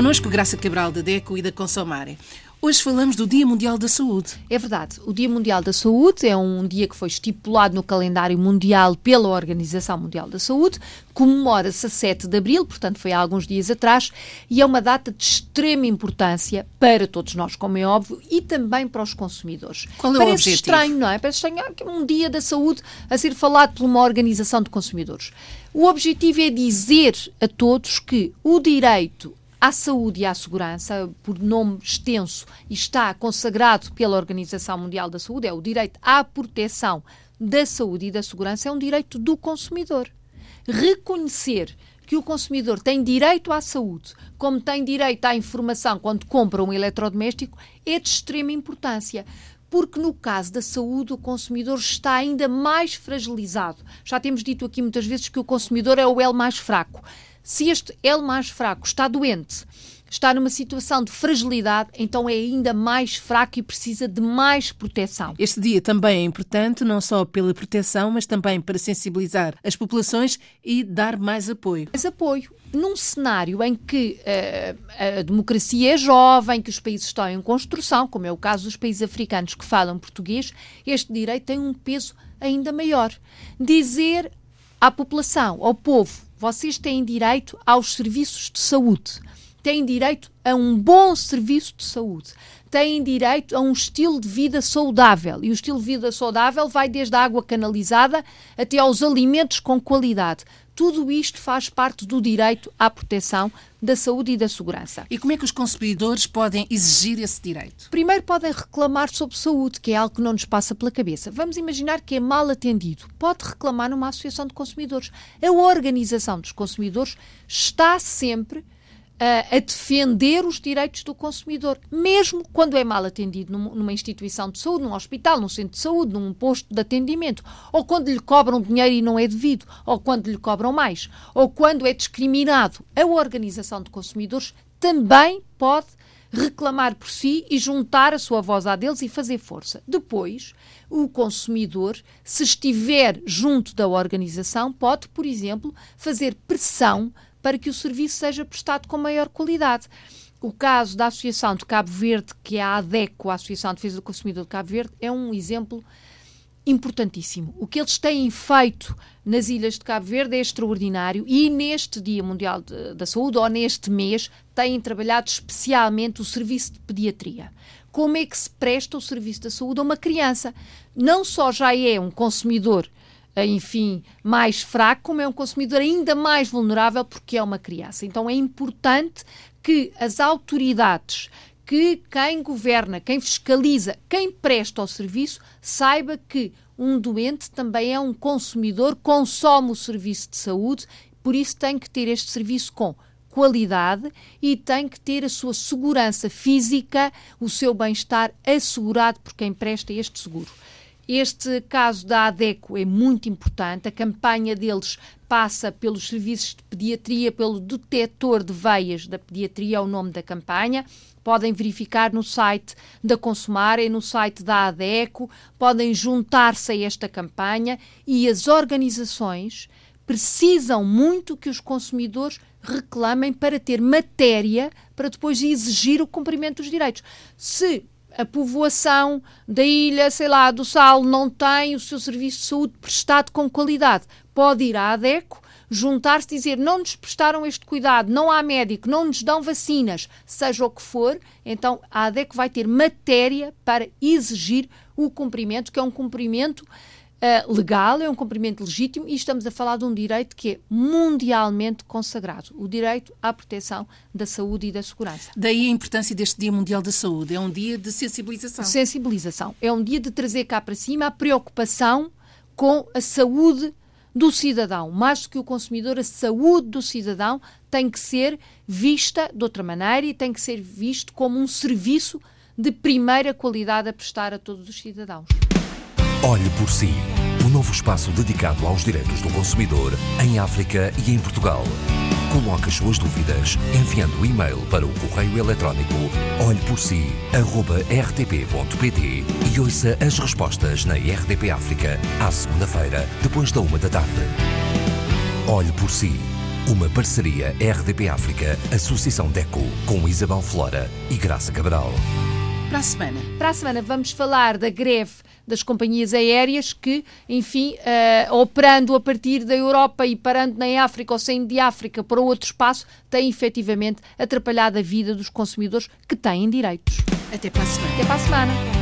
Connosco Graça Cabral da DECO e da Consomare. Hoje falamos do Dia Mundial da Saúde. É verdade. O Dia Mundial da Saúde é um dia que foi estipulado no calendário mundial pela Organização Mundial da Saúde. Comemora-se a 7 de abril, portanto foi há alguns dias atrás, e é uma data de extrema importância para todos nós, como é óbvio, e também para os consumidores. Qual é Parece o objetivo? estranho, não é? Parece estranho que um dia da saúde a ser falado por uma organização de consumidores. O objetivo é dizer a todos que o direito à saúde e à segurança, por nome extenso, e está consagrado pela Organização Mundial da Saúde, é o direito à proteção da saúde e da segurança, é um direito do consumidor. Reconhecer que o consumidor tem direito à saúde, como tem direito à informação quando compra um eletrodoméstico, é de extrema importância porque no caso da saúde o consumidor está ainda mais fragilizado. Já temos dito aqui muitas vezes que o consumidor é o elo mais fraco. Se este elo mais fraco está doente, está numa situação de fragilidade, então é ainda mais fraco e precisa de mais proteção. Este dia também é importante, não só pela proteção, mas também para sensibilizar as populações e dar mais apoio. Mais apoio. Num cenário em que uh, a democracia é jovem, que os países estão em construção, como é o caso dos países africanos que falam português, este direito tem um peso ainda maior. Dizer à população, ao povo, vocês têm direito aos serviços de saúde, têm direito a um bom serviço de saúde, têm direito a um estilo de vida saudável. E o estilo de vida saudável vai desde a água canalizada até aos alimentos com qualidade. Tudo isto faz parte do direito à proteção da saúde e da segurança. E como é que os consumidores podem exigir esse direito? Primeiro podem reclamar sobre saúde, que é algo que não nos passa pela cabeça. Vamos imaginar que é mal atendido. Pode reclamar numa associação de consumidores. A organização dos consumidores está sempre a, defender os direitos do consumidor, mesmo quando é mal atendido numa instituição de saúde, num hospital, num centro de saúde, num posto de atendimento, ou quando lhe cobram dinheiro e não é devido, ou quando lhe cobram mais, ou quando é discriminado. A organização de consumidores também pode reclamar por si e juntar a sua voz à deles e fazer força. Depois, o consumidor, se estiver junto da organização, pode, por exemplo, fazer pressão para que o serviço seja prestado com maior qualidade. O caso da Associação de Cabo Verde, que é a ADECO, a Associação de Defesa do Consumidor de Cabo Verde, é um exemplo importantíssimo. O que eles têm feito nas ilhas de Cabo Verde é extraordinário e neste Dia Mundial de, da Saúde, ou neste mês, têm trabalhado especialmente o serviço de pediatria. Como é que se presta o serviço da saúde a uma criança? Não só já é um consumidor enfim, mais fraco, como é um consumidor ainda mais vulnerável porque é uma criança. Então é importante que as autoridades, que quem governa, quem fiscaliza, quem presta o serviço, saiba que um doente também é um consumidor, consome o serviço de saúde, por isso tem que ter este serviço com qualidade e tem que ter a sua segurança física, o seu bem-estar assegurado por quem presta este seguro. Este caso da ADECO é muito importante. A campanha deles passa pelos serviços de pediatria, pelo detetor de veias da pediatria, é o nome da campanha. Podem verificar no site da Consumar e no site da ADECO, podem juntar-se a esta campanha e as organizações precisam muito que os consumidores reclamem para ter matéria para depois exigir o cumprimento dos direitos. Se a povoação da ilha, sei lá, do Sal, não tem o seu serviço de saúde prestado com qualidade, pode ir à ADECO, juntar-se e dizer não nos prestaram este cuidado, não há médico, não nos dão vacinas, seja o que for, então a ADECO vai ter matéria para exigir o cumprimento, que é um cumprimento uh, legal, é um cumprimento legítimo e estamos a falar de um direito que é mundialmente consagrado, o direito à proteção da saúde e da segurança. Daí a importância deste Dia Mundial da Saúde, é um dia de sensibilização. Sensibilização, é um dia de trazer cá para cima a preocupação com a saúde do cidadão. Mais do que o consumidor, a saúde do cidadão tem que ser vista de outra maneira e tem que ser visto como um serviço de primeira qualidade a prestar a todos os cidadãos. Olhe por si. O um novo espaço dedicado aos direitos do consumidor em África e em Portugal. Coloque as suas dúvidas enviando o e-mail para o correio eletrónico olheporsi.rtp.pt e ouça as respostas na RDP África à segunda-feira, depois da uma da tarde. Olhe por si Uma parceria RDP África, Associação DECO, com Isabel Flora e Graça Cabral. Para a semana. Para a semana vamos falar da greve das companhias aéreas que, enfim, uh, operando a partir da Europa e parando na África ou saindo de África para outro espaço, têm efetivamente atrapalhado a vida dos consumidores que têm direitos. Até para a semana. Até para a semana.